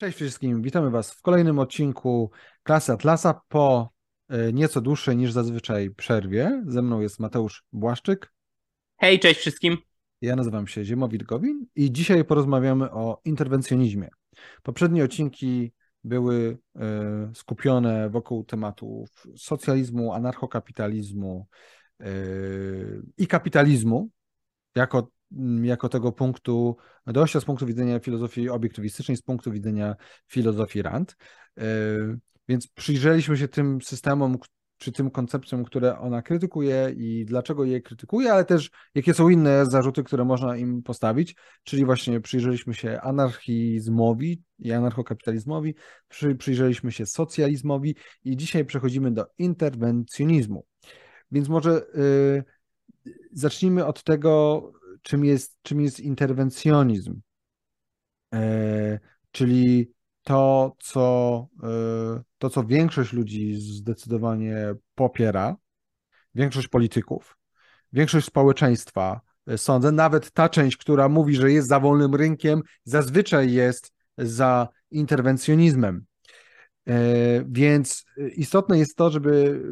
Cześć wszystkim, witamy Was w kolejnym odcinku Klasy Atlasa po e, nieco dłuższej niż zazwyczaj przerwie. Ze mną jest Mateusz Błaszczyk. Hej, cześć wszystkim. Ja nazywam się Ziemowit Gowin i dzisiaj porozmawiamy o interwencjonizmie. Poprzednie odcinki były e, skupione wokół tematów socjalizmu, anarchokapitalizmu e, i kapitalizmu jako jako tego punktu dojścia z punktu widzenia filozofii obiektywistycznej, z punktu widzenia filozofii Rand. E, więc przyjrzeliśmy się tym systemom, czy tym koncepcjom, które ona krytykuje i dlaczego je krytykuje, ale też jakie są inne zarzuty, które można im postawić, czyli właśnie przyjrzeliśmy się anarchizmowi i anarchokapitalizmowi, przy, przyjrzeliśmy się socjalizmowi i dzisiaj przechodzimy do interwencjonizmu. Więc może y, zacznijmy od tego, czym jest, czym jest interwencjonizm. E, czyli to co, e, to, co większość ludzi zdecydowanie popiera, większość polityków, większość społeczeństwa, e, sądzę, nawet ta część, która mówi, że jest za wolnym rynkiem, zazwyczaj jest za interwencjonizmem. Więc istotne jest to, żeby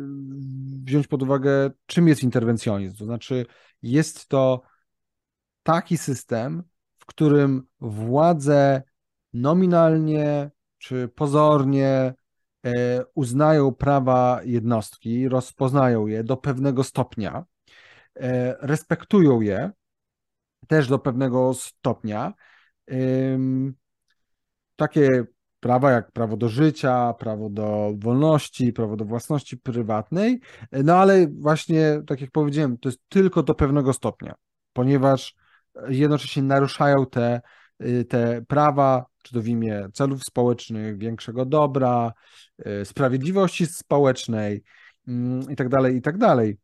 wziąć pod uwagę, czym jest interwencjonizm. To znaczy, jest to taki system, w którym władze nominalnie czy pozornie e, uznają prawa jednostki, rozpoznają je do pewnego stopnia, e, respektują je też do pewnego stopnia. Takie prawa jak prawo do życia, prawo do wolności, prawo do własności prywatnej, no ale właśnie, tak jak powiedziałem, to jest tylko do pewnego stopnia, ponieważ jednocześnie naruszają te, y, te prawa, czy to w imię celów społecznych, większego dobra, y, sprawiedliwości społecznej mm, i tak tak.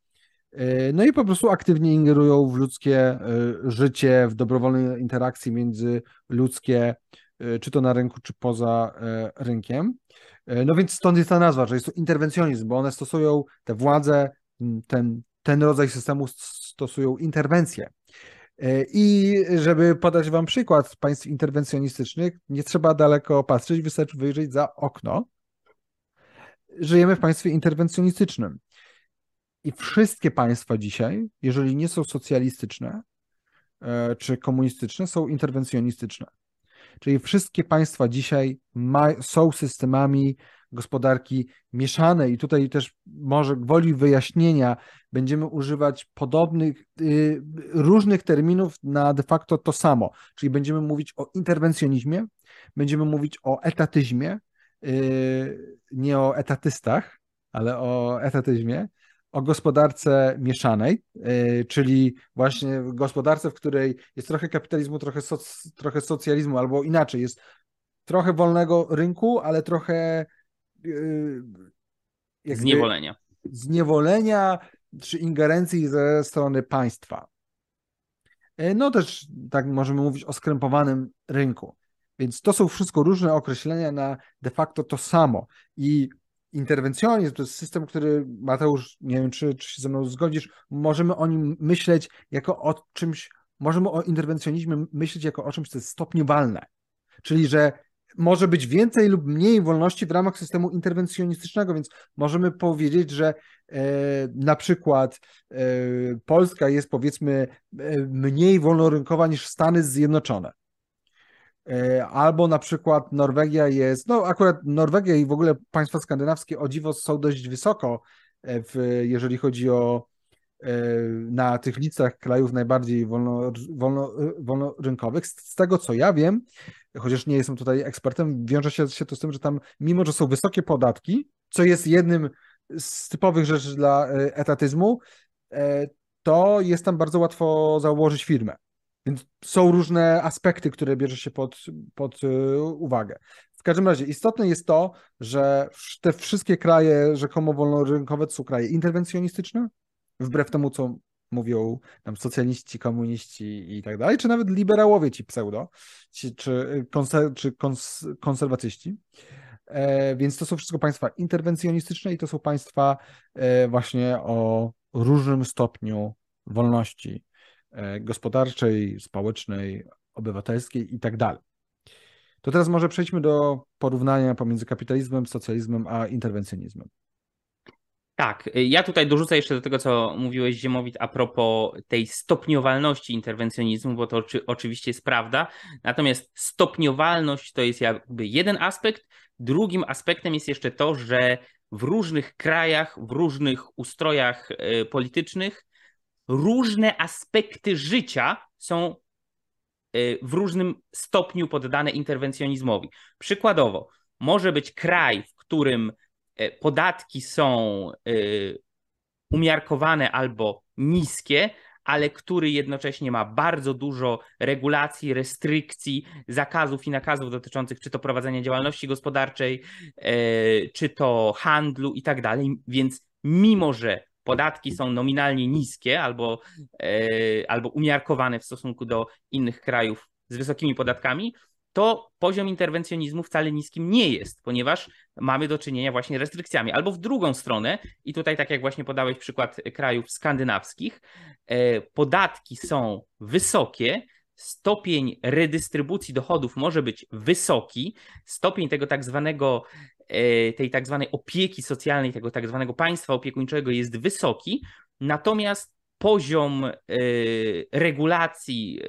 Y, no i po prostu aktywnie ingerują w ludzkie życie, w dobrowolne interakcje międzyludzkie, czy to na rynku, czy poza rynkiem. No więc stąd jest ta nazwa, że jest to interwencjonizm, bo one stosują, te władze, ten, ten rodzaj systemu stosują interwencje. E, I żeby podać Wam przykład państw interwencjonistycznych, nie trzeba daleko patrzeć, wystarczy wyjrzeć za okno. Żyjemy w państwie interwencjonistycznym. I wszystkie państwa dzisiaj, jeżeli nie są socjalistyczne e, czy komunistyczne, są interwencjonistyczne. Czyli wszystkie państwa dzisiaj ma, są systemami gospodarki mieszanej i tutaj też może gwoli wyjaśnienia. Będziemy używać podobnych, y, różnych terminów na de facto to samo, czyli będziemy mówić o interwencjonizmie, będziemy mówić o etatyzmie, y, nie o etatystach, ale o etatyzmie, o gospodarce mieszanej, y, czyli właśnie gospodarce, w której jest trochę kapitalizmu, trochę, soc, trochę socjalizmu, albo inaczej, jest trochę wolnego rynku, ale trochę jakby, zniewolenia. Zniewolenia czy ingerencji ze strony państwa. E, no też tak możemy mówić o skrępowanym rynku. Więc to są wszystko różne określenia na de facto to samo. I interwencjonizm to jest system, który Mateusz, nie wiem, czy, czy się ze mną zgodzisz, możemy o nim myśleć jako o czymś, możemy o interwencjonizmie myśleć jako o czymś, co jest stopniowalne. Czyli, że może być więcej lub mniej wolności w ramach systemu interwencjonistycznego, więc możemy powiedzieć, że e, na przykład e, Polska jest powiedzmy e, mniej wolnorynkowa niż Stany Zjednoczone. Albo na przykład Norwegia jest, no akurat Norwegia i w ogóle państwa skandynawskie o dziwo są dość wysoko, w, jeżeli chodzi o na tych listach krajów najbardziej wolno, wolno, wolnorynkowych. Z, z tego co ja wiem, chociaż nie jestem tutaj ekspertem, wiąże się, się to z tym, że tam, mimo że są wysokie podatki, co jest jednym z typowych rzeczy dla e, etatyzmu, e, to jest tam bardzo łatwo założyć firmę. Więc są różne aspekty, które bierze się pod, pod e, uwagę. W każdym razie istotne jest to, że te wszystkie kraje rzekomo wolnorynkowe to są kraje interwencjonistyczne, wbrew temu, co mówią tam socjaliści, komuniści i tak dalej, czy nawet liberałowie ci pseudo, ci, czy, konser, czy kons, konserwatyści. E, więc to są wszystko państwa interwencjonistyczne i to są państwa e, właśnie o różnym stopniu wolności e, gospodarczej, społecznej, obywatelskiej i tak dalej. To teraz może przejdźmy do porównania pomiędzy kapitalizmem, socjalizmem a interwencjonizmem. Tak, ja tutaj dorzucę jeszcze do tego, co mówiłeś Ziemowit a propos tej stopniowalności interwencjonizmu, bo to oczy, oczywiście jest prawda. Natomiast stopniowalność to jest jakby jeden aspekt. Drugim aspektem jest jeszcze to, że w różnych krajach, w różnych ustrojach e, politycznych różne aspekty życia są e, w różnym stopniu poddane interwencjonizmowi. Przykładowo, może być kraj, w którym podatki są e, umiarkowane albo niskie, ale który jednocześnie ma bardzo dużo regulacji, restrykcji, zakazów i nakazów dotyczących czy to prowadzenia działalności gospodarczej, e, czy to handlu i tak dalej. Więc mimo, że podatki są nominalnie niskie albo, albo umiarkowane w stosunku do innych krajów z wysokimi podatkami, to poziom interwencjonizmu wcale niskim nie jest, ponieważ mamy do czynienia właśnie restrykcjami. Albo w drugą stronę, i tutaj tak jak właśnie podałeś przykład krajów skandynawskich, e, podatki są wysokie, stopień redystrybucji dochodów może być wysoki, stopień tego tak zwanego e, tej tak zwanej opieki socjalnej, tego tak zwanego państwa opiekuńczego jest wysoki, natomiast poziom e, regulacji e,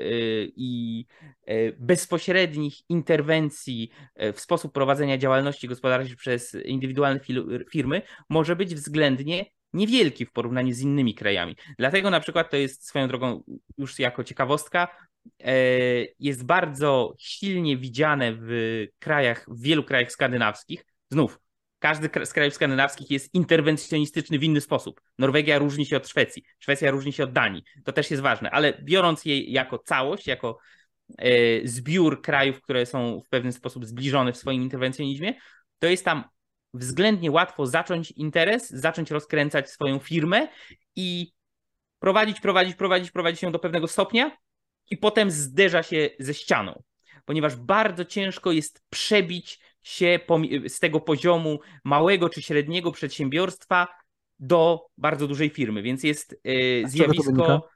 i e, bezpośrednich interwencji w sposób prowadzenia działalności gospodarczej przez indywidualne firmy może być względnie niewielki w porównaniu z innymi krajami. Dlatego na przykład to jest swoją drogą już jako ciekawostka, jest bardzo silnie widziane w krajach, w wielu krajach skandynawskich. Znów, każdy z krajów skandynawskich jest interwencjonistyczny w inny sposób. Norwegia różni się od Szwecji, Szwecja różni się od Danii. To też jest ważne, ale biorąc je jako całość, jako e, zbiór krajów, które są w pewien sposób zbliżone w swoim interwencjonizmie, to jest tam względnie łatwo zacząć interes, zacząć rozkręcać swoją firmę i prowadzić, prowadzić, prowadzić, prowadzić ją do pewnego stopnia i potem zderza się ze ścianą, ponieważ bardzo ciężko jest przebić się z tego poziomu małego czy średniego przedsiębiorstwa do bardzo dużej firmy, więc jest yy, zjawisko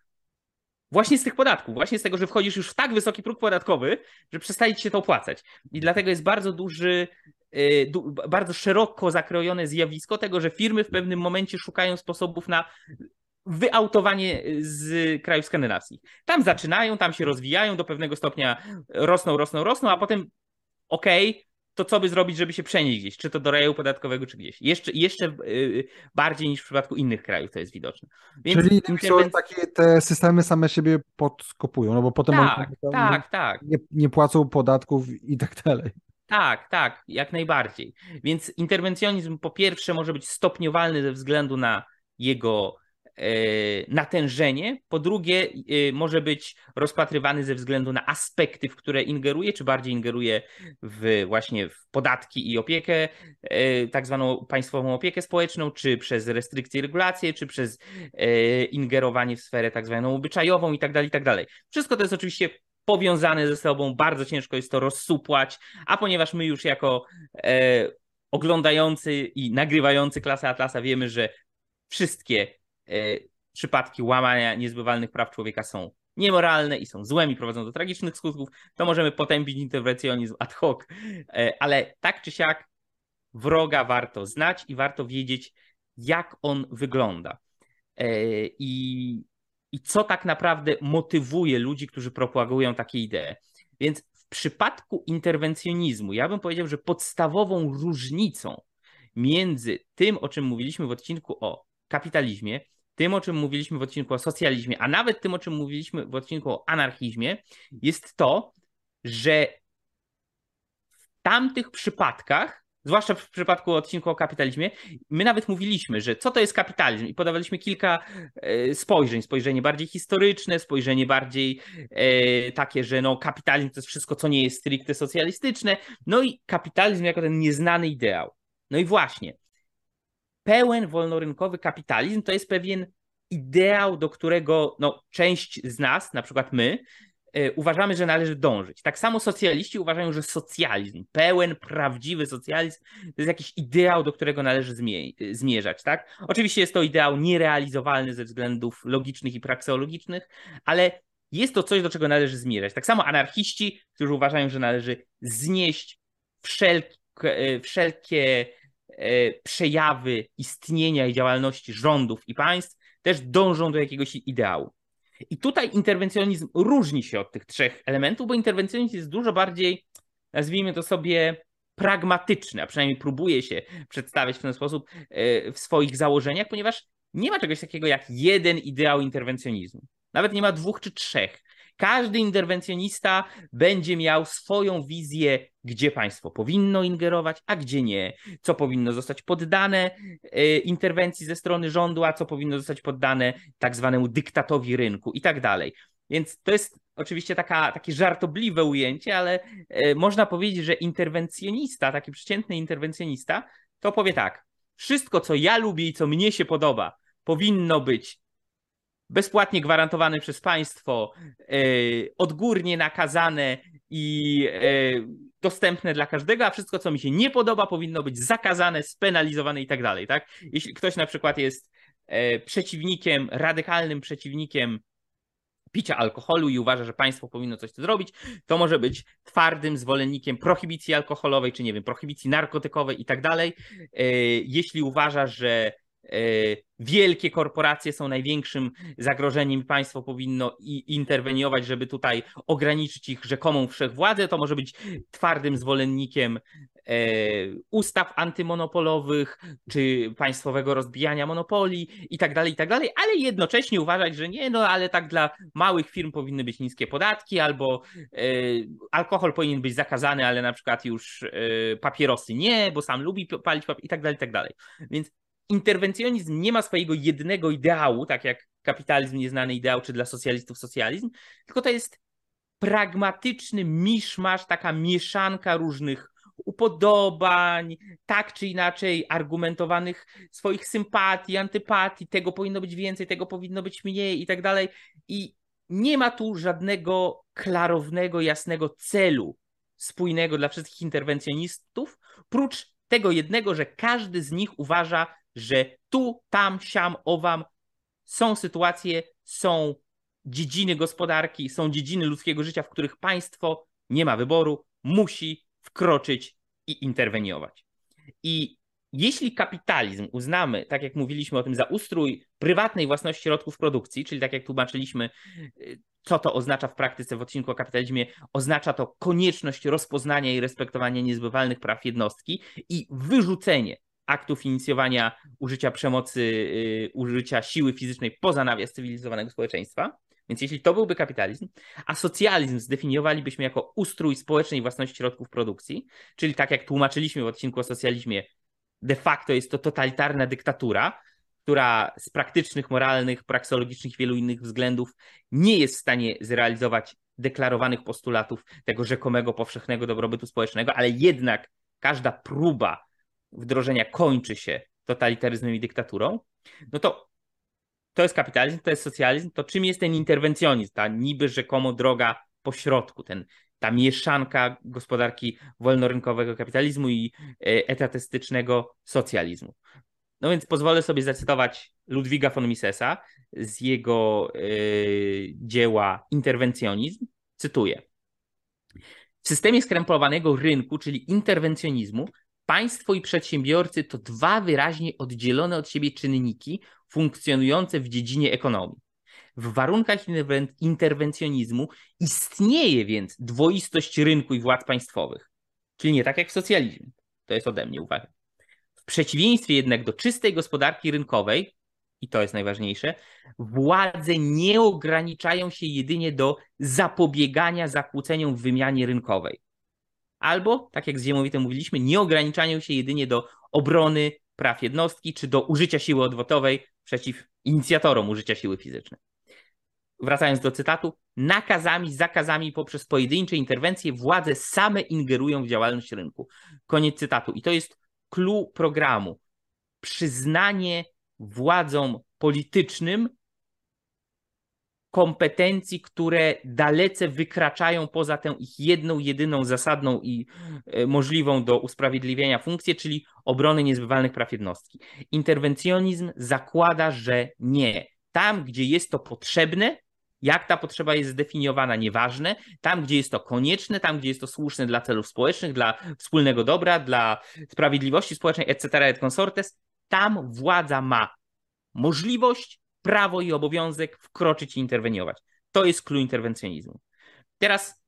właśnie z tych podatków, właśnie z tego, że wchodzisz już w tak wysoki próg podatkowy, że przestaje ci się to opłacać. I dlatego jest bardzo duży, du, bardzo szeroko zakrojone zjawisko tego, że firmy w pewnym momencie szukają sposobów na wyautowanie z krajów skandynawskich. Tam zaczynają, tam się rozwijają, do pewnego stopnia rosną, rosną, rosną, a potem okej, okay, to co by zrobić, żeby się przenieść gdzieś, czy to do raju podatkowego, czy gdzieś. Jeszcze, jeszcze yy, bardziej niż w przypadku innych krajów to jest widoczne. Więc Czyli interwenc... takie te systemy same siebie podskopują, no bo potem tak, tak, nie, tak. Nie, nie płacą podatków i tak dalej. Tak, tak, jak najbardziej. Więc interwencjonizm po pierwsze może być stopniowalny ze względu na jego natężenie, po drugie e, może być rozpatrywany ze względu na aspekty, w które ingeruje, czy bardziej ingeruje w właśnie w podatki i opiekę, e, tak zwaną państwową opiekę społeczną, czy przez restrykcje i regulacje, czy przez ingerowanie w sferę tak zwaną obyczajową i tak dalej, i tak dalej. Wszystko to jest oczywiście powiązane ze sobą, bardzo ciężko jest to rozsupłać, a ponieważ my już jako oglądający i nagrywający klasę Atlasa wiemy, że wszystkie E, przypadki łamania niezbywalnych praw człowieka są niemoralne i są złem i prowadzą do tragicznych skutków, to możemy potępić interwencjonizm ad hoc, e, ale tak czy siak wroga warto znać i warto wiedzieć, jak on wygląda. E, I, i co tak naprawdę motywuje ludzi, którzy propagują takie idee. Więc w przypadku interwencjonizmu, ja bym powiedział, że podstawową różnicą między tym, o czym mówiliśmy w odcinku o kapitalizmie tym, o czym mówiliśmy w odcinku o socjalizmie, a nawet tym, o czym mówiliśmy w odcinku o anarchizmie, jest to, że w tamtych przypadkach, zwłaszcza w przypadku odcinku o kapitalizmie, my nawet mówiliśmy, że co to jest kapitalizm i podawaliśmy kilka e, spojrzeń, spojrzenie bardziej historyczne, spojrzenie bardziej e, takie, że no kapitalizm to jest wszystko, co nie jest stricte socjalistyczne, no i kapitalizm jako ten nieznany ideał. No i właśnie, pełen wolnorynkowy kapitalizm to jest pewien ideał, do którego no, część z nas, na przykład my, y, uważamy, że należy dążyć. Tak samo socjaliści uważają, że socjalizm, pełen, prawdziwy socjalizm, to jest jakiś ideał, do którego należy zmierzać. Tak? Oczywiście jest to ideał nierealizowalny ze względów logicznych i prakseologicznych, ale jest to coś, do czego należy zmierzać. Tak samo anarchiści, którzy uważają, że należy znieść wszelkie, wszelkie e, przejawy istnienia i działalności rządów i państw, też dążą do jakiegoś ideału. I tutaj interwencjonizm różni się od tych trzech elementów, bo interwencjonizm jest dużo bardziej, nazwijmy to sobie, pragmatyczny, a przynajmniej próbuje się przedstawiać w ten sposób e, w swoich założeniach, ponieważ nie ma czegoś takiego jak jeden ideał interwencjonizmu. Nawet nie ma dwóch czy trzech. Każdy interwencjonista będzie miał swoją wizję, gdzie państwo powinno ingerować, a gdzie nie, co powinno zostać poddane e, interwencji ze strony rządu, a co powinno zostać poddane tak zwanemu dyktatowi rynku i tak dalej. Więc to jest oczywiście taka, takie żartobliwe ujęcie, ale e, można powiedzieć, że interwencjonista, taki przeciętny interwencjonista, to powie tak: wszystko, co ja lubię i co mnie się podoba, powinno być bezpłatnie gwarantowane przez państwo, e, odgórnie nakazane i e, dostępne dla każdego, a wszystko, co mi się nie podoba, powinno być zakazane, spenalizowane i tak dalej. Tak? Jeśli ktoś na przykład jest przeciwnikiem, radykalnym przeciwnikiem picia alkoholu i uważa, że państwo powinno coś tu zrobić, to może być twardym zwolennikiem prohibicji alkoholowej, czy nie wiem, prohibicji narkotykowej i tak dalej. E, jeśli uważa, że e, wielkie korporacje są największym zagrożeniem państwo powinno interweniować, żeby tutaj ograniczyć ich rzekomą wszechwładzę, to może być twardym zwolennikiem E, ustaw antymonopolowych, czy państwowego rozbijania monopolii i tak dalej, i tak dalej, ale jednocześnie uważać, że nie, no ale tak dla małych firm powinny być niskie podatki, albo e, alkohol powinien być zakazany, ale na przykład już e, papierosy nie, bo sam lubi palić papier i tak dalej, i tak dalej. Więc interwencjonizm nie ma swojego jednego ideału, tak jak kapitalizm nieznany ideał, czy dla socjalistów socjalizm, tylko to jest pragmatyczny miszmasz, taka mieszanka różnych upodobań, tak czy inaczej argumentowanych swoich sympatii, antypatii, tego powinno być więcej, tego powinno być mniej i tak dalej. I nie ma tu żadnego klarownego, jasnego celu spójnego dla wszystkich interwencjonistów, prócz tego jednego, że każdy z nich uważa, że tu, tam, siam, owam są sytuacje, są dziedziny gospodarki, są dziedziny ludzkiego życia, w których państwo nie ma wyboru, musi wkroczyć i interweniować. I jeśli kapitalizm uznamy, tak jak mówiliśmy o tym, za ustrój prywatnej własności środków produkcji, czyli tak jak tłumaczyliśmy, y, co to oznacza w praktyce w odcinku o kapitalizmie, oznacza to konieczność rozpoznania i respektowania niezbywalnych praw jednostki i wyrzucenie aktów inicjowania użycia przemocy, y, użycia siły fizycznej poza nawias cywilizowanego społeczeństwa. Więc jeśli to byłby kapitalizm, a socjalizm zdefiniowalibyśmy jako ustrój społecznej własności środków produkcji, czyli tak jak tłumaczyliśmy w odcinku o socjalizmie, de facto jest to totalitarna dyktatura, która z praktycznych, moralnych, praksologicznych wielu innych względów nie jest w stanie zrealizować deklarowanych postulatów tego rzekomego powszechnego dobrobytu społecznego, ale jednak każda próba wdrożenia kończy się totalitaryzmem i dyktaturą, no to to jest kapitalizm, to jest socjalizm, to czym jest ten interwencjonizm, ta niby rzekomo droga pośrodku, ten, ta mieszanka gospodarki wolnorynkowego kapitalizmu i e, etatystycznego socjalizmu. No więc pozwolę sobie zacytować Ludwiga von Misesa z jego yy, dzieła Interwencjonizm. Cytuję. W systemie skrępowanego rynku, czyli interwencjonizmu, Państwo i przedsiębiorcy to dwa wyraźnie oddzielone od siebie czynniki funkcjonujące w dziedzinie ekonomii. W warunkach interwencjonizmu istnieje więc dwoistość rynku i władz państwowych, czyli nie tak jak w socjalizmie. To jest ode mnie uwaga. W przeciwieństwie jednak do czystej gospodarki rynkowej, i to jest najważniejsze, władze nie ograniczają się jedynie do zapobiegania zakłóceniom w wymianie rynkowej albo, tak jak z Ziemowitem mówiliśmy, nie ograniczają się jedynie do obrony praw jednostki czy do użycia siły odwotowej przeciw inicjatorom użycia siły fizycznej. Wracając do cytatu, nakazami, zakazami poprzez pojedyncze interwencje władze same ingerują w działalność rynku. Koniec cytatu. I to jest clue programu. Przyznanie władzom politycznym kompetencji, które dalece wykraczają poza tę ich jedną, jedyną zasadną i e, możliwą do usprawiedliwienia funkcję, czyli obrony niezbywalnych praw jednostki. Interwencjonizm zakłada, że nie. Tam, gdzie jest to potrzebne, Jak ta potrzeba jest zdefiniowana, nieważne. Tam, gdzie jest to konieczne, tam, gdzie jest to słuszne dla celów społecznych, dla wspólnego dobra, dla sprawiedliwości społecznej, etc., et consortes, tam władza ma możliwość, prawo i obowiązek wkroczyć i interweniować. To jest klucz interwencjonizmu. Teraz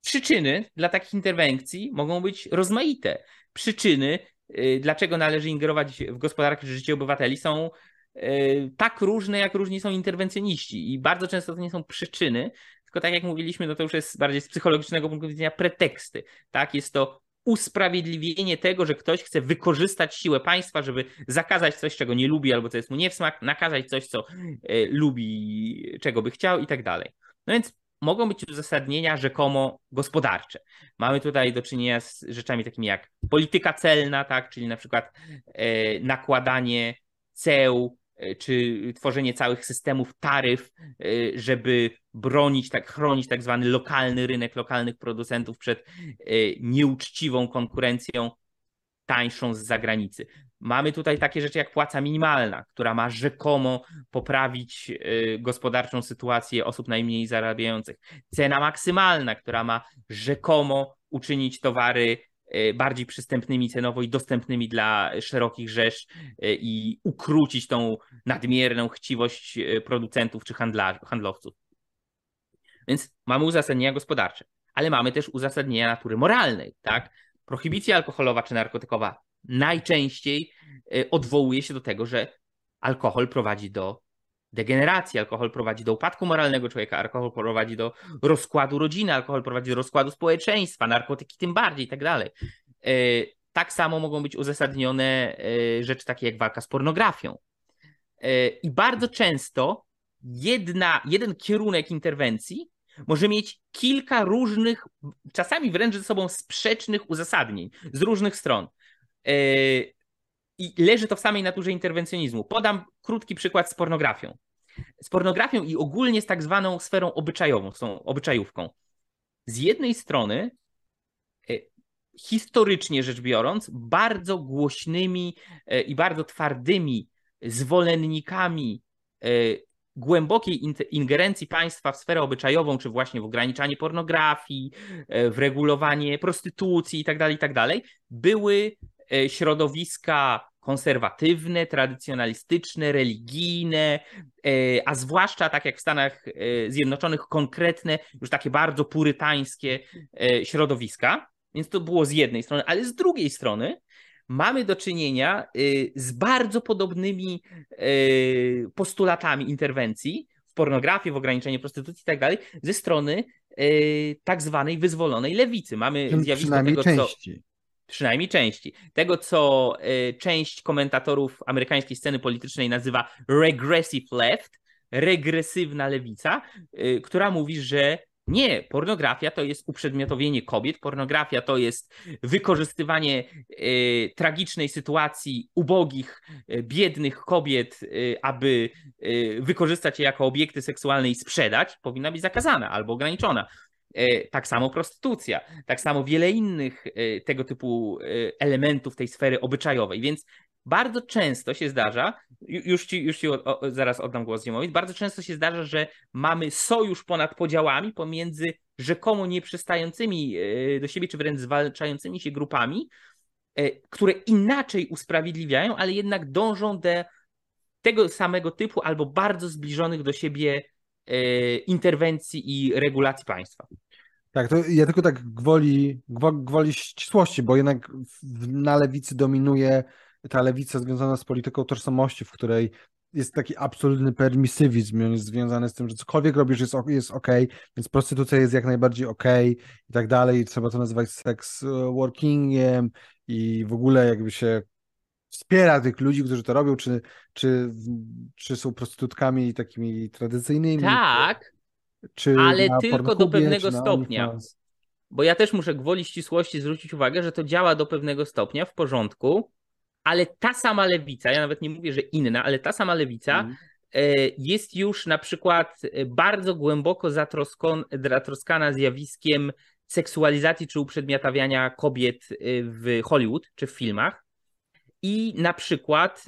przyczyny dla takich interwencji mogą być rozmaite. Przyczyny, y, dlaczego należy ingerować w gospodarkę czy życie obywateli, są y, tak różne, jak różni są interwencjoniści. I bardzo często to nie są przyczyny, tylko tak jak mówiliśmy, no to już jest bardziej z psychologicznego punktu widzenia preteksty. Tak, jest to usprawiedliwienie tego, że ktoś chce wykorzystać siłę państwa, żeby zakazać coś, czego nie lubi albo co jest mu nie w smak, nakazać coś, co y, lubi, czego by chciał i tak dalej. No więc mogą być uzasadnienia rzekomo gospodarcze. Mamy tutaj do czynienia z rzeczami takimi jak polityka celna, tak, czyli na przykład e, nakładanie ceł e, czy tworzenie całych systemów taryf, e, żeby bronić, tak, chronić tak zwany lokalny rynek lokalnych producentów przed nieuczciwą konkurencją tańszą z zagranicy. Mamy tutaj takie rzeczy jak płaca minimalna, która ma rzekomo poprawić gospodarczą sytuację osób najmniej zarabiających. Cena maksymalna, która ma rzekomo uczynić towary bardziej przystępnymi cenowo i dostępnymi dla szerokich rzesz y, i ukrócić tą nadmierną chciwość producentów czy handlowców. Więc mamy uzasadnienia gospodarcze, ale mamy też uzasadnienia natury moralnej, tak? Prohibicja alkoholowa czy narkotykowa najczęściej e, odwołuje się do tego, że alkohol prowadzi do degeneracji, alkohol prowadzi do upadku moralnego człowieka, alkohol prowadzi do rozkładu rodziny, alkohol prowadzi do rozkładu społeczeństwa, narkotyki tym bardziej i tak dalej. E, tak samo mogą być uzasadnione e, rzeczy takie jak walka z pornografią. I bardzo często jedna, jeden kierunek interwencji może mieć kilka różnych, czasami wręcz ze sobą sprzecznych uzasadnień z różnych stron. E, I leży to w samej naturze interwencjonizmu. Podam krótki przykład z pornografią. Z pornografią i ogólnie z tak zwaną sferą obyczajową, z tą obyczajówką. Z jednej strony, e, historycznie rzecz biorąc, bardzo głośnymi e, i bardzo twardymi zwolennikami głębokiej ingerencji państwa w sferę obyczajową, czy właśnie w ograniczanie pornografii, w regulowanie prostytucji itd., tak itd., tak były E, środowiska konserwatywne, tradycjonalistyczne, religijne, e, a zwłaszcza tak jak w Stanach e, Zjednoczonych, konkretne, już takie bardzo purytańskie środowiska. Więc to było z jednej strony, ale z drugiej strony mamy do czynienia z bardzo podobnymi postulatami interwencji w pornografii, w ograniczenie prostytucji i tak dalej, ze strony tak zwanej wyzwolonej lewicy. Mamy zjawisko tego, części. co przynajmniej części, tego co y, część komentatorów amerykańskiej sceny politycznej nazywa regressive left, regresywna lewica, y, która mówi, że nie, pornografia to jest uprzedmiotowienie kobiet, pornografia to jest wykorzystywanie y, tragicznej sytuacji ubogich, y, biednych kobiet, y, aby wykorzystać je jako obiekty seksualne i sprzedać, powinna być zakazana albo ograniczona. E, tak samo prostytucja, tak samo wiele innych e, tego typu e, elementów tej sfery obyczajowej. Więc bardzo często się zdarza, już ci, już ci o, o, zaraz oddam głos Ziemowi, bardzo często się zdarza, że mamy sojusz ponad podziałami pomiędzy rzekomo nieprzystającymi do siebie, czy wręcz zwalczającymi się grupami, które inaczej usprawiedliwiają, ale jednak dążą do tego samego typu albo bardzo zbliżonych do siebie interwencji i regulacji państwa. Tak, to ja tylko tak gwoli, gwoli ścisłości, bo jednak na lewicy dominuje ta lewica związana z polityką tożsamości, w której jest taki absolutny permisywizm, on jest związany z tym, że cokolwiek robisz jest, jest ok, więc prostytucja jest jak najbardziej ok i tak dalej, trzeba to nazywać sex workingiem i w ogóle jakby się wspiera tych ludzi, którzy to robią, czy, czy, czy są prostytutkami takimi tradycyjnymi. Tak, czy ale tylko do pewnego stopnia. Bo ja też muszę gwoli ścisłości zwrócić uwagę, że to działa do pewnego stopnia w porządku, ale ta sama lewica, ja nawet nie mówię, że inna, ale ta sama lewica mm. jest już na przykład e, bardzo głęboko zatroskana zjawiskiem seksualizacji czy uprzedmiotawiania kobiet e, w Hollywood czy w filmach i na przykład,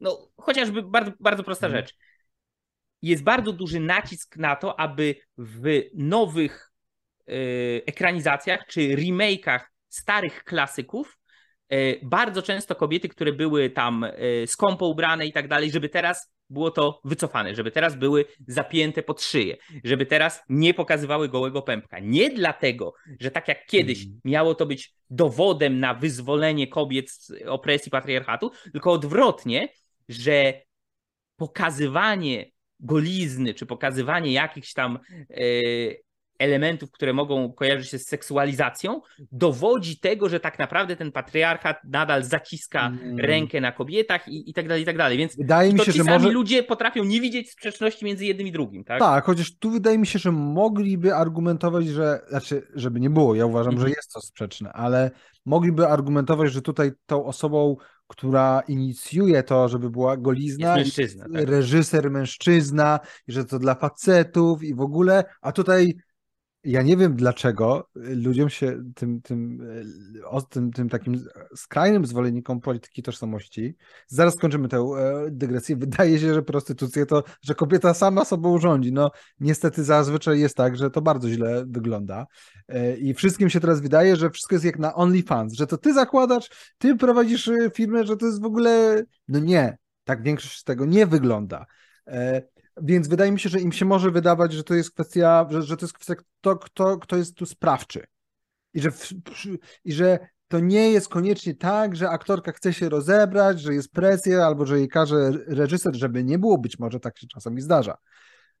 no chociażby bardzo, bardzo prosta mhm. rzecz. Jest bardzo duży nacisk na to, aby w nowych ekranizacjach czy remake'ach starych klasyków bardzo często kobiety, które były tam skąpo ubrane i tak dalej, żeby teraz było to wycofane, żeby teraz były zapięte pod szyję, żeby teraz nie pokazywały gołego pępka. Nie dlatego, że tak jak kiedyś mm. miało to być dowodem na wyzwolenie kobiet z opresji patriarchatu, tylko odwrotnie, że pokazywanie golizny, czy pokazywanie jakichś tam e, elementów, które mogą kojarzyć się z seksualizacją, dowodzi tego, że tak naprawdę ten patriarchat nadal zaciska mm. rękę na kobietach i, i tak dalej, i tak dalej. Więc wydaje mi się, że może... ludzie potrafią nie widzieć sprzeczności między jednym i drugim, tak? Tak, chociaż tu wydaje mi się, że mogliby argumentować, że, znaczy, żeby nie było, ja uważam, mm że jest to sprzeczne, ale mogliby argumentować, że tutaj tą osobą, która inicjuje to, żeby była golizna, mężczyzna, tak. reżyser mężczyzna, i że to dla facetów i w ogóle, a tutaj ja nie wiem dlaczego ludziom się, tym, tym, tym, tym takim skrajnym zwolennikom polityki tożsamości, zaraz skończymy tę e, dygresję, wydaje się, że prostytucja to, że kobieta sama sobą rządzi. No niestety zazwyczaj jest tak, że to bardzo źle wygląda e, i wszystkim się teraz wydaje, że wszystko jest jak na OnlyFans, że to ty zakładasz, ty prowadzisz e, firmę, że to jest w ogóle, no nie, tak większość z tego nie wygląda. Więc wydaje mi się, że im się może wydawać, że to jest kwestia, że, że to jest kwestia, kto, kto, kto jest tu sprawczy. I że, w, I że to nie jest koniecznie tak, że aktorka chce się rozebrać, że jest presja, albo że jej każe reżyser, żeby nie było. Być może tak się czasami zdarza.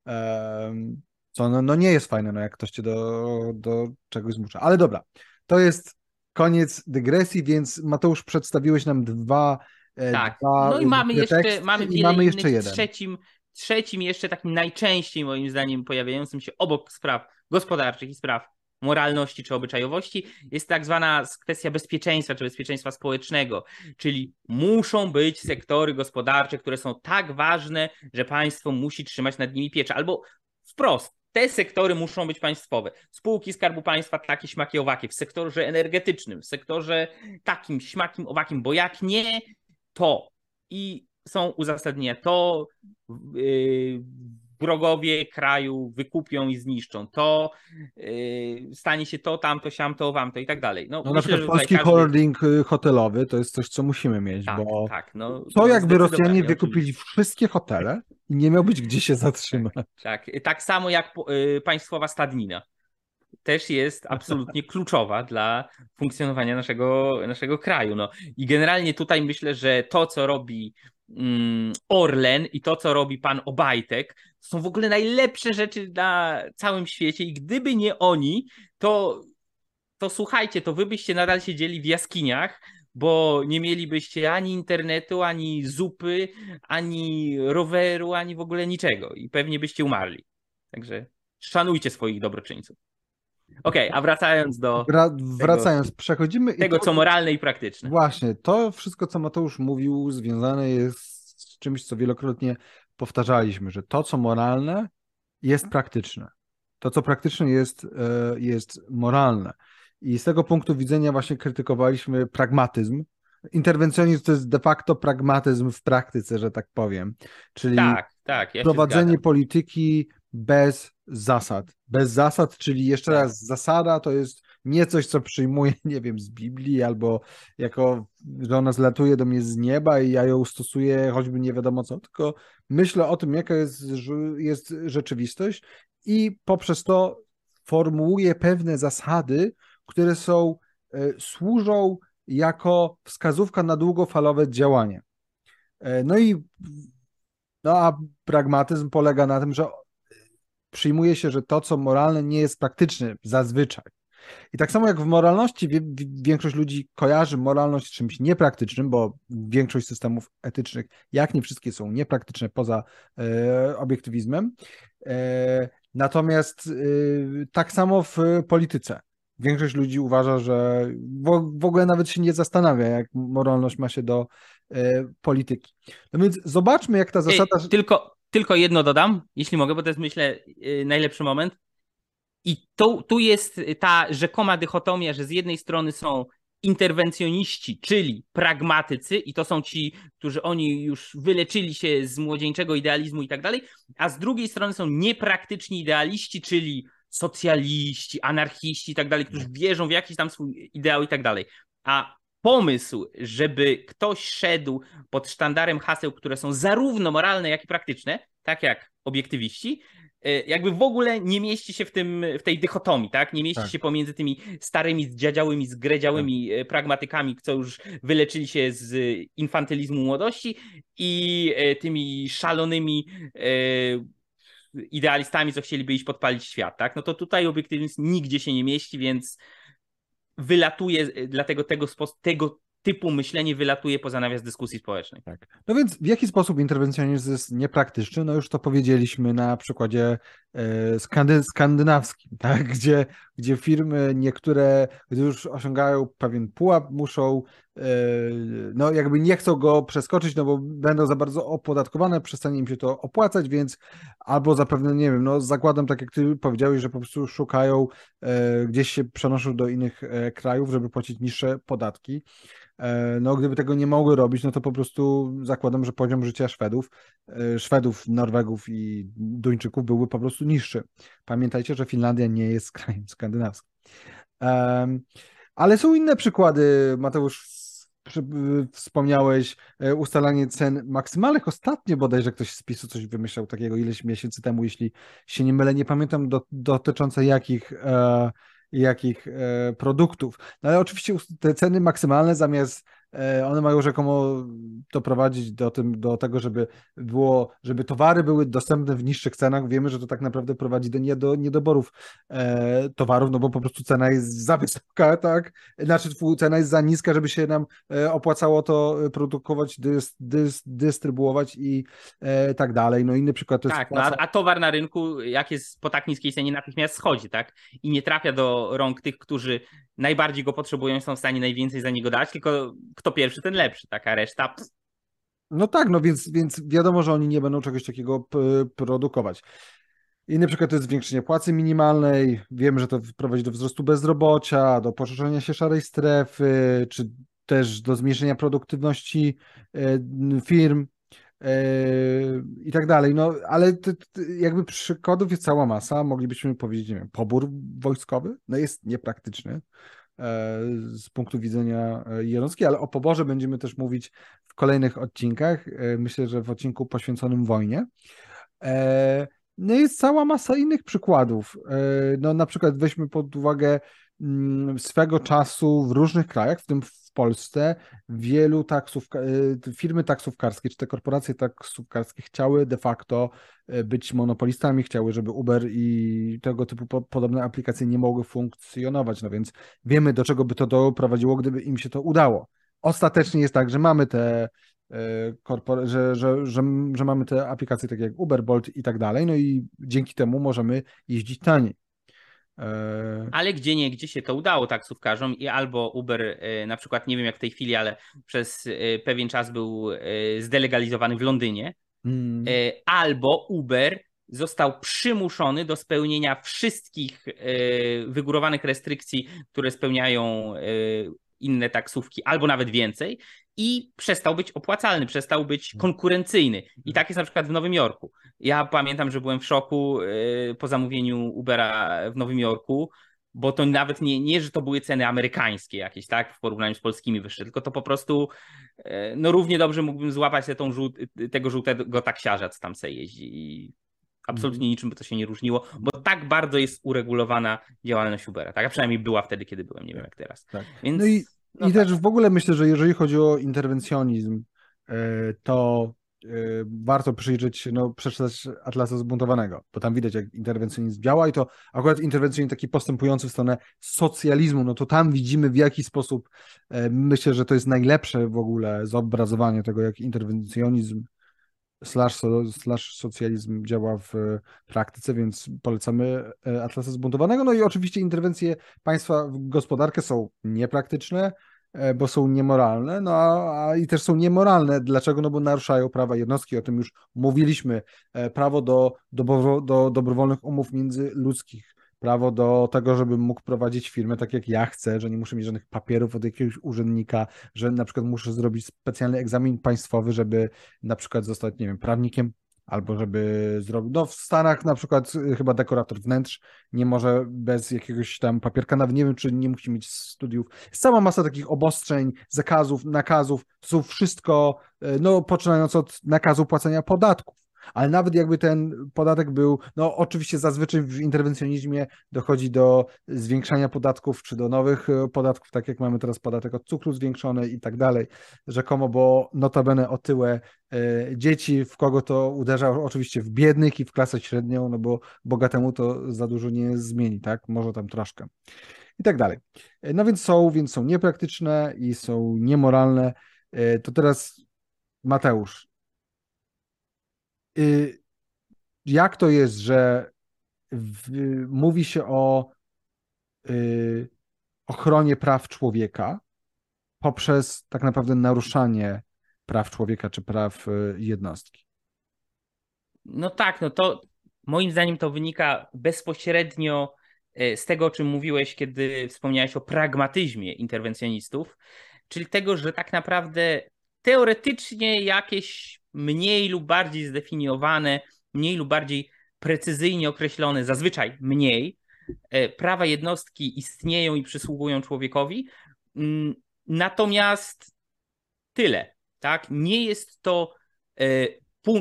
Um, co no, no nie jest fajne, no jak ktoś cię do, do czegoś zmusza. Ale dobra, to jest koniec dygresji, więc Mateusz przedstawiłeś nam dwa. E, tak, dwa no i mamy jeszcze, mamy mamy jeszcze jeden. trzecim trzecim jeszcze takim najczęściej moim zdaniem pojawiającym się obok spraw gospodarczych i spraw moralności czy obyczajowości jest tak zwana kwestia bezpieczeństwa czy bezpieczeństwa społecznego, czyli muszą być sektory gospodarcze, które są tak ważne, że państwo musi trzymać nad nimi pieczę, albo wprost, te sektory muszą być państwowe. Spółki Skarbu Państwa takie, śmaki, owakie, w sektorze energetycznym, w sektorze takim, śmakim, owakim, bo jak nie, to i są uzasadnienia. To yy, wrogowie kraju wykupią i zniszczą. To yy, stanie się to, tamto, siamto, wamto i tak dalej. No, no myślę, na przykład polski każdy... holding y, hotelowy to jest coś, co musimy mieć, tak, bo tak, no, to jakby Rosjanie wykupili wszystkie hotele i nie miał być gdzie się zatrzymać. Tak, tak, tak samo jak y, państwowa stadnina też jest absolutnie kluczowa dla funkcjonowania naszego, naszego kraju. No. I generalnie tutaj myślę, że to, co robi Orlen i to, co robi pan Obajtek, są w ogóle najlepsze rzeczy na całym świecie i gdyby nie oni, to, to słuchajcie, to wy byście nadal siedzieli w jaskiniach, bo nie mielibyście ani internetu, ani zupy, ani roweru, ani w ogóle niczego i pewnie byście umarli. Także szanujcie swoich dobroczyńców. Okej, okay, a wracając do. Wra wracając, tego, przechodzimy. Tego, to, co moralne i praktyczne. Właśnie, to wszystko, co Mateusz mówił, związane jest z czymś, co wielokrotnie powtarzaliśmy, że to, co moralne, jest praktyczne. To, co praktyczne, jest, e, jest moralne. I z tego punktu widzenia właśnie krytykowaliśmy pragmatyzm. Interwencjonizm to jest de facto pragmatyzm w praktyce, że tak powiem. Czyli tak, tak, ja prowadzenie polityki bez zasad. Bez zasad, czyli jeszcze tak. raz, zasada to jest nie coś, co przyjmuję, nie wiem, z Biblii albo jako, że ona zlatuje do mnie z nieba i ja ją stosuję choćby nie wiadomo co, tylko myślę o tym, jaka jest, jest rzeczywistość i poprzez to formułuję pewne zasady, które są, e, służą jako wskazówka na długofalowe działanie. E, no i no a pragmatyzm polega na tym, że przyjmuje się, że to, co moralne, nie jest praktyczne zazwyczaj. I tak samo jak w moralności, większość ludzi kojarzy moralność z czymś niepraktycznym, bo większość systemów etycznych, jak nie wszystkie, są niepraktyczne poza e, obiektywizmem. E, natomiast e, tak samo w polityce. Większość ludzi uważa, że w, w ogóle nawet się nie zastanawia, jak moralność ma się do e, polityki. No więc zobaczmy, jak ta zasada. Ej, tylko, tylko jedno dodam, jeśli mogę, bo to jest myślę y, najlepszy moment. I tu, tu jest ta rzekoma dychotomia, że z jednej strony są interwencjoniści, czyli pragmatycy, i to są ci, którzy oni już wyleczyli się z młodzieńczego idealizmu i tak dalej, a z drugiej strony są niepraktyczni idealiści, czyli socjaliści, anarchiści i tak dalej, którzy wierzą w jakiś tam swój ideał i tak dalej. A pomysł, żeby ktoś szedł pod sztandarem haseł, które są zarówno moralne, jak i praktyczne, tak jak obiektywiści, e, jakby w ogóle nie mieści się w, tym, w tej dychotomii, tak? Nie mieści tak. się pomiędzy tymi starymi, zdziadziałymi, zgredziałymi tak. E, pragmatykami, co już wyleczyli się z infantylizmu młodości i e, tymi szalonymi idealistami, co chcieliby iść podpalić świat, tak? No to tutaj obiektywizm nigdzie się nie mieści, więc wylatuje, dlatego tego, tego typu myślenie wylatuje poza nawias dyskusji społecznej. Tak. No więc w jaki sposób interwencjonizm jest niepraktyczny? No już to powiedzieliśmy na przykładzie e, skandy, skandynawskim, tak? gdzie, gdzie firmy niektóre, gdy już osiągają pewien pułap, muszą e, no jakby nie chcą go przeskoczyć, no bo będą za bardzo opodatkowane, przestanie im się to opłacać, więc albo zapewne, nie wiem, no zakładam, tak jak ty powiedziałeś, że po prostu szukają, e, gdzieś się przenoszą do innych krajów, żeby płacić niższe podatki. E, no gdyby tego nie mogły robić, no to po prostu zakładam, że poziom życia Szwedów, e, Szwedów, Norwegów i Duńczyków byłby po prostu niższy. Pamiętajcie, że Finlandia nie jest krajem skandynawskim. Ale są inne przykłady, Mateusz, wspomniałeś e, ustalanie cen maksymalnych. Ostatnio bodajże ktoś z PiSu coś wymyślał takiego ileś miesięcy temu, jeśli się nie mylę, nie pamiętam do, dotyczące jakich jakich e, produktów. No ale oczywiście te ceny maksymalne zamiast E, one mają rzekomo doprowadzić do, tym, do tego, żeby było, żeby towary były dostępne w niższych cenach. Wiemy, że to tak naprawdę prowadzi do, nie do niedoborów e, towarów, no bo po prostu cena jest za wysoka, tak? Znaczy cena jest za niska, żeby się nam e, opłacało to produkować, dys, dys, dystrybuować i e, tak dalej. No inny przykład to jest... Tak, no, a, a towar na rynku, jak jest po tak niskiej cenie, natychmiast schodzi, tak? I nie trafia do rąk tych, którzy najbardziej go potrzebują, są w stanie najwięcej za niego dać, tylko kto pierwszy, ten lepszy, taka reszta. Pff. No tak, no więc, więc wiadomo, że oni nie będą czegoś takiego produkować. Inny przykład to jest zwiększenie płacy minimalnej. Wiemy, że to prowadzi do wzrostu bezrobocia, do poszerzenia się szarej strefy, czy też do zmniejszenia produktywności e, firm e, i tak dalej. No, ale jakby przykładów jest cała masa. Moglibyśmy powiedzieć, nie wiem, pobór wojskowy no jest niepraktyczny. E, z punktu widzenia e, jednostki, ale o poborze będziemy też mówić w kolejnych odcinkach. E, myślę, że w odcinku poświęconym wojnie. No jest cała masa innych przykładów. No na przykład weźmy pod uwagę mm, swego czasu w różnych krajach, w tym w Polsce, wielu taksów, firmy taksówkarskie, czy te korporacje taksówkarskie chciały de facto E, być monopolistami, chciały, żeby Uber i tego typu po, podobne aplikacje nie mogły funkcjonować. No więc wiemy, do czego by to doprowadziło, gdyby im się to udało. Ostatecznie jest tak, że mamy te e, że, że, że, że mamy te aplikacje takie jak Uber, Bolt i tak dalej, no i dzięki temu możemy jeździć taniej. E, ale gdzie nie, gdzie się to udało taksówkarzom i albo Uber, na przykład nie wiem jak w tej chwili, ale przez pewien czas był zdelegalizowany w Londynie, Hmm. E, albo Uber został przymuszony do spełnienia wszystkich e, wygórowanych restrykcji, które spełniają e, inne taksówki, albo nawet więcej, i przestał być opłacalny, przestał być hmm. konkurencyjny. I tak jest na przykład w Nowym Jorku. Ja pamiętam, że byłem w szoku po zamówieniu Ubera w Nowym Jorku, bo to nawet nie, nie, że to były ceny amerykańskie jakieś, tak, w porównaniu z polskimi wyższe, tylko to po prostu, e, no równie dobrze mógłbym złapać tą żółt, tego żółtego taksiarza, co tam sobie jeździ i absolutnie mhm. niczym by to się nie różniło, bo tak bardzo jest uregulowana działalność Ubera, tak, a przynajmniej była wtedy, kiedy byłem, nie wiem jak teraz. Tak. Więc, no i, no i tak. też w ogóle myślę, że jeżeli chodzi o interwencjonizm, e, to Y, warto przyjrzeć się, no, przeczytać Atlasa Zbuntowanego, bo tam widać, jak interwencjonizm działa i to akurat interwencjonizm taki postępujący w stronę socjalizmu, no to tam widzimy, w jaki sposób e, myślę, że to jest najlepsze w ogóle zobrazowanie tego, jak interwencjonizm slash, slash socjalizm działa w praktyce, więc polecamy e, Atlasa Zbuntowanego. No i oczywiście interwencje państwa w gospodarkę są niepraktyczne, E, bo są niemoralne, no a, a, i też są niemoralne. Dlaczego? No bo naruszają prawa jednostki, o tym już mówiliśmy. E, prawo do, do, do dobrowolnych umów międzyludzkich, prawo do tego, żebym mógł prowadzić firmę tak jak ja chcę, że nie muszę mieć żadnych papierów od jakiegoś urzędnika, że na przykład muszę zrobić specjalny egzamin państwowy, żeby na przykład zostać, nie wiem, prawnikiem, albo żeby zrobić, no w Stanach na przykład y, chyba dekorator wnętrz nie może bez jakiegoś tam papierka, nawet nie wiem, czy nie musi mieć studiów. Jest cała masa takich obostrzeń, zakazów, nakazów, to są wszystko, y, no poczynając od nakazu płacenia podatków ale nawet jakby ten podatek był, no oczywiście zazwyczaj w interwencjonizmie dochodzi do zwiększania podatków, czy do nowych e, podatków, tak jak mamy teraz podatek od cukru zwiększony i tak dalej, rzekomo, bo notabene otyłe e, dzieci, w kogo to uderza, oczywiście w biednych i w klasę średnią, no bo bogatemu to za dużo nie zmieni, tak, może tam troszkę i tak dalej. E, no więc są, więc są niepraktyczne i są niemoralne. To teraz Mateusz, jak to jest, że w, mówi się o y, ochronie praw człowieka poprzez tak naprawdę naruszanie praw człowieka czy praw y, jednostki? No tak, no to moim zdaniem to wynika bezpośrednio z tego, o czym mówiłeś, kiedy wspomniałeś o pragmatyzmie interwencjonistów, czyli tego, że tak naprawdę teoretycznie jakieś mniej lub bardziej zdefiniowane, mniej lub bardziej precyzyjnie określone, zazwyczaj mniej, e, prawa jednostki istnieją i przysługują człowiekowi. Mm, natomiast tyle, tak? Nie jest to, e,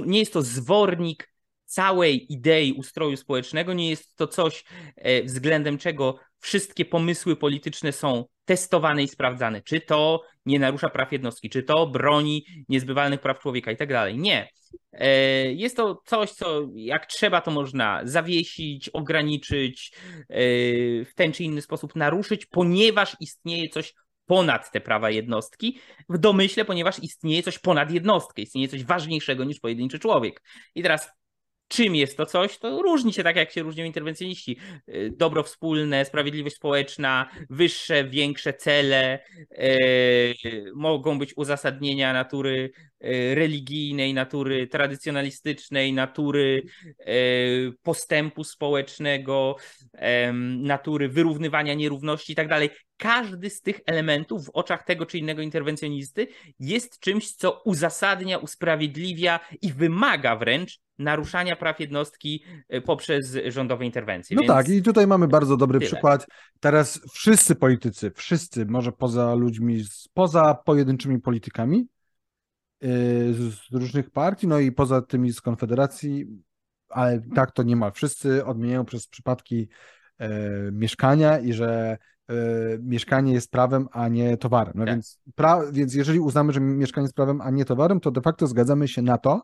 nie jest to zwornik całej idei ustroju społecznego, nie jest to coś, e, względem czego wszystkie pomysły polityczne są testowane i sprawdzane. Czy to nie narusza praw jednostki, czy to broni niezbywalnych praw człowieka i tak dalej. Nie. E, jest to coś, co jak trzeba, to można zawiesić, ograniczyć, e, w ten czy inny sposób naruszyć, ponieważ istnieje coś ponad te prawa jednostki, w domyśle, ponieważ istnieje coś ponad jednostkę, istnieje coś ważniejszego niż pojedynczy człowiek. I teraz czym jest to coś, to różni się tak, jak się różnią interwencjoniści. Y, dobro wspólne, sprawiedliwość społeczna, wyższe, większe cele, yy, mogą być uzasadnienia natury yy, religijnej, natury tradycjonalistycznej, natury yy, postępu społecznego, natury wyrównywania nierówności i tak dalej. Każdy z tych elementów w oczach tego czy innego interwencjonisty jest czymś, co uzasadnia, usprawiedliwia i wymaga wręcz naruszania praw jednostki e, poprzez rządowe interwencje. No Więc... tak, i tutaj mamy bardzo dobry Tyle. przykład. Teraz wszyscy politycy, wszyscy, może poza ludźmi, poza pojedynczymi politykami yy, z różnych partii, no i poza tymi z Konfederacji, ale tak to nie ma. Wszyscy odmieniają przez przypadki yy, mieszkania i że mieszkanie jest prawem, a nie towarem. No tak. więc, więc jeżeli uznamy, że mieszkanie jest prawem, a nie towarem, to de facto zgadzamy się na to,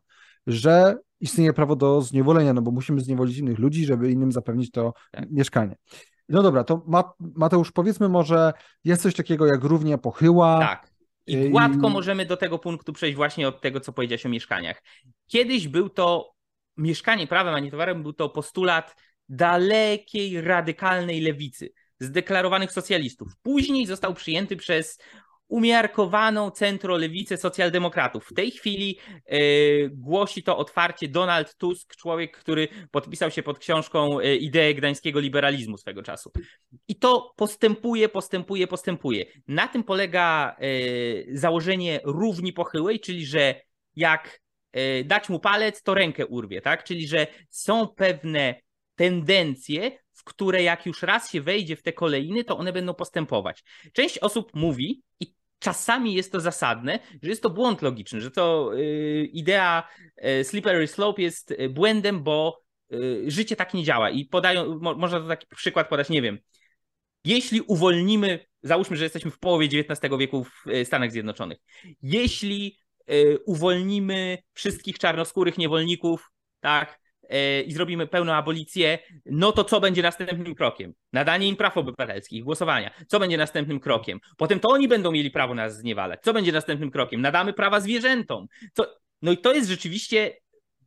że istnieje prawo do zniewolenia, no bo musimy zniewolić innych ludzi, żeby innym zapewnić to tak. mieszkanie. No dobra, to Mateusz, powiedzmy może, jest coś takiego jak równia pochyła. Tak. I gładko możemy do tego punktu przejść właśnie od tego, co powiedziałeś o mieszkaniach. Kiedyś był to mieszkanie prawem, a nie towarem, był to postulat dalekiej, radykalnej lewicy, zdeklarowanych socjalistów. Później został przyjęty przez umiarkowaną centrolewicę socjaldemokratów. W tej chwili yy, głosi to otwarcie Donald Tusk, człowiek, który podpisał się pod książką Idee gdańskiego liberalizmu swego czasu. I to postępuje, postępuje, postępuje. Na tym polega yy, założenie równi pochyłej, czyli że jak dać mu palec, to rękę urwie, tak? Czyli że są pewne tendencje, w które jak już raz się wejdzie w te kolejny, to one będą postępować. Część osób mówi, i czasami jest to zasadne, że jest to błąd logiczny, że to y, idea y, slippery slope jest y, błędem, bo życie tak nie działa. I podają, można to taki przykład podać, nie wiem. Jeśli uwolnimy, załóżmy, że jesteśmy w połowie XIX wieku w Stanach Zjednoczonych. Jeśli uwolnimy wszystkich czarnoskórych niewolników, tak, i zrobimy pełną abolicję, no to co będzie następnym krokiem? Nadanie im praw obywatelskich, głosowania. Co będzie następnym krokiem? Potem to oni będą mieli prawo nas zniewalać. Co będzie następnym krokiem? Nadamy prawa zwierzętom. Co... No i to jest rzeczywiście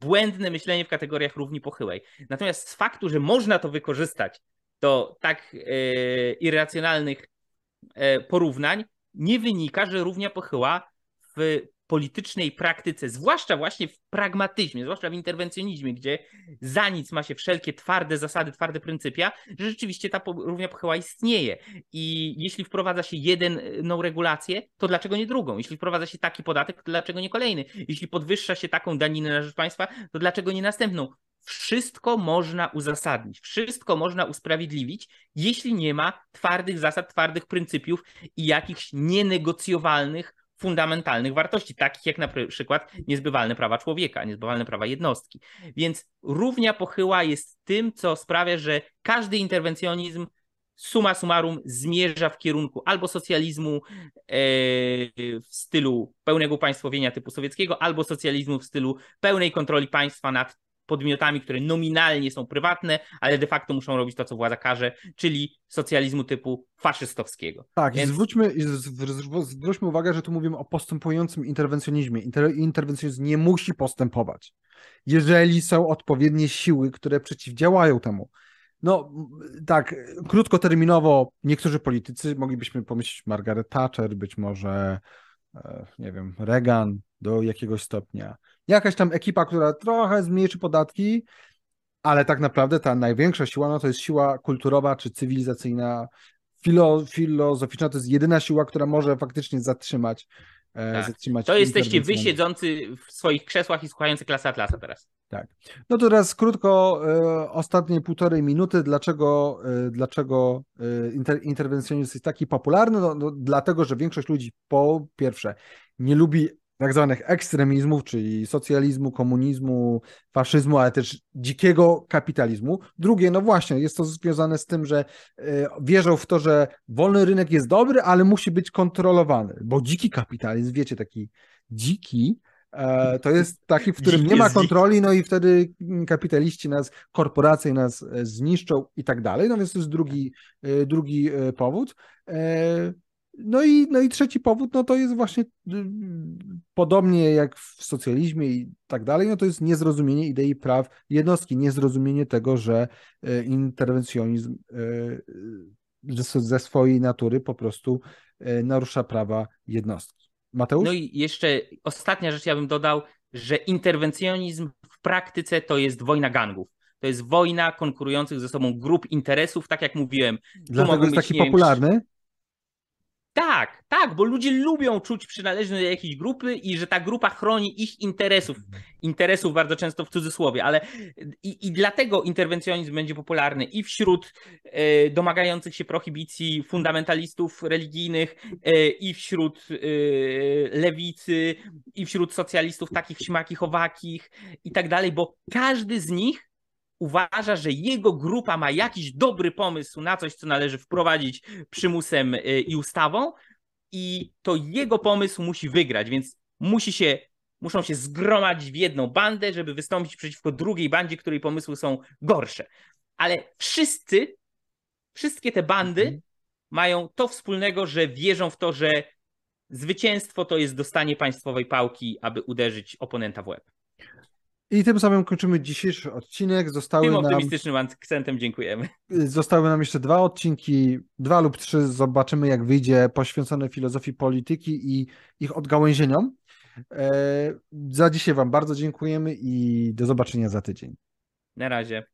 błędne myślenie w kategoriach równi pochyłej. Natomiast z faktu, że można to wykorzystać do tak e, irracjonalnych e, porównań, nie wynika, że równia pochyła w politycznej praktyce, zwłaszcza właśnie w pragmatyzmie, zwłaszcza w interwencjonizmie, gdzie za nic ma się wszelkie twarde zasady, twarde pryncypia, że rzeczywiście ta równia pochyła istnieje. I jeśli wprowadza się jedną regulację, to dlaczego nie drugą? Jeśli wprowadza się taki podatek, to dlaczego nie kolejny? Jeśli podwyższa się taką daninę na rzecz państwa, to dlaczego nie następną? Wszystko można uzasadnić, wszystko można usprawiedliwić, jeśli nie ma twardych zasad, twardych pryncypiów i jakichś nienegocjowalnych, fundamentalnych wartości, takich jak na przykład niezbywalne prawa człowieka, niezbywalne prawa jednostki. Więc równia pochyła jest tym, co sprawia, że każdy interwencjonizm suma summarum zmierza w kierunku albo socjalizmu e, w stylu pełnego państwowienia typu sowieckiego, albo socjalizmu w stylu pełnej kontroli państwa nad podmiotami, które nominalnie są prywatne, ale de facto muszą robić to, co władza każe, czyli socjalizmu typu faszystowskiego. Tak, Więc... zwróćmy, zwróćmy uwagę, że tu mówimy o postępującym interwencjonizmie. Inter, interwencjonizm nie musi postępować, jeżeli są odpowiednie siły, które przeciwdziałają temu. No tak, krótkoterminowo niektórzy politycy moglibyśmy pomyśleć Margaret Thatcher, być może e, nie wiem, Reagan do jakiegoś stopnia jakaś tam ekipa, która trochę zmniejszy podatki, ale tak naprawdę ta największa siła no to jest siła kulturowa czy cywilizacyjna, filo, filozoficzna, to jest jedyna siła, która może faktycznie zatrzymać e, tak. zatrzymać. To jesteście wy siedzący w swoich krzesłach i słuchający klasy Atlasa teraz. Tak. No to teraz krótko, e, ostatnie półtorej minuty, dlaczego, e, dlaczego inter, interwencjonizm jest taki popularny? No, no, dlatego, że większość ludzi po pierwsze nie lubi tak zwanych ekstremizmów, czyli socjalizmu, komunizmu, faszyzmu, ale też dzikiego kapitalizmu. Drugie, no właśnie, jest to związane z tym, że e, wierzą w to, że wolny rynek jest dobry, ale musi być kontrolowany, bo dziki kapitalizm, wiecie, taki dziki, e, to jest taki, w którym nie ma kontroli, no i wtedy kapitaliści nas, korporacje nas e, zniszczą i tak dalej. No więc to jest drugi, drugi powód. No i, no i trzeci powód, no to jest właśnie y, podobnie jak w socjalizmie i tak dalej, no to jest niezrozumienie idei praw jednostki, niezrozumienie tego, że y, interwencjonizm y, ze swojej natury po prostu narusza prawa jednostki. Mateusz? No i jeszcze ostatnia rzecz ja bym dodał, że interwencjonizm w praktyce to jest wojna gangów. To jest wojna konkurujących ze sobą grup interesów, tak jak mówiłem. Dlatego jest taki popularny? Tak, tak, bo ludzie lubią czuć przynależność do jakiejś grupy i że ta grupa chroni ich interesów. Interesów bardzo często w cudzysłowie, ale i, i dlatego interwencjonizm będzie popularny i wśród e, domagających się prohibicji fundamentalistów religijnych, e, i wśród e, lewicy, i wśród socjalistów takich śmakich, owakich i tak dalej, bo każdy z nich uważa, że jego grupa ma jakiś dobry pomysł na coś, co należy wprowadzić przymusem y, i ustawą, i to jego pomysł musi wygrać, więc musi się, muszą się zgromadzić w jedną bandę, żeby wystąpić przeciwko drugiej bandzie, której pomysły są gorsze. Ale wszyscy, wszystkie te bandy mhm. mają to wspólnego, że wierzą w to, że zwycięstwo to jest dostanie państwowej pałki, aby uderzyć oponenta w łeb. I tym samym kończymy dzisiejszy odcinek. Zostały tym optymistycznym nam, akcentem dziękujemy. Zostały nam jeszcze dwa odcinki, dwa lub trzy, zobaczymy jak wyjdzie, poświęcone filozofii polityki i ich odgałęzieniom. E, za dzisiaj Wam bardzo dziękujemy i do zobaczenia za tydzień. Na razie.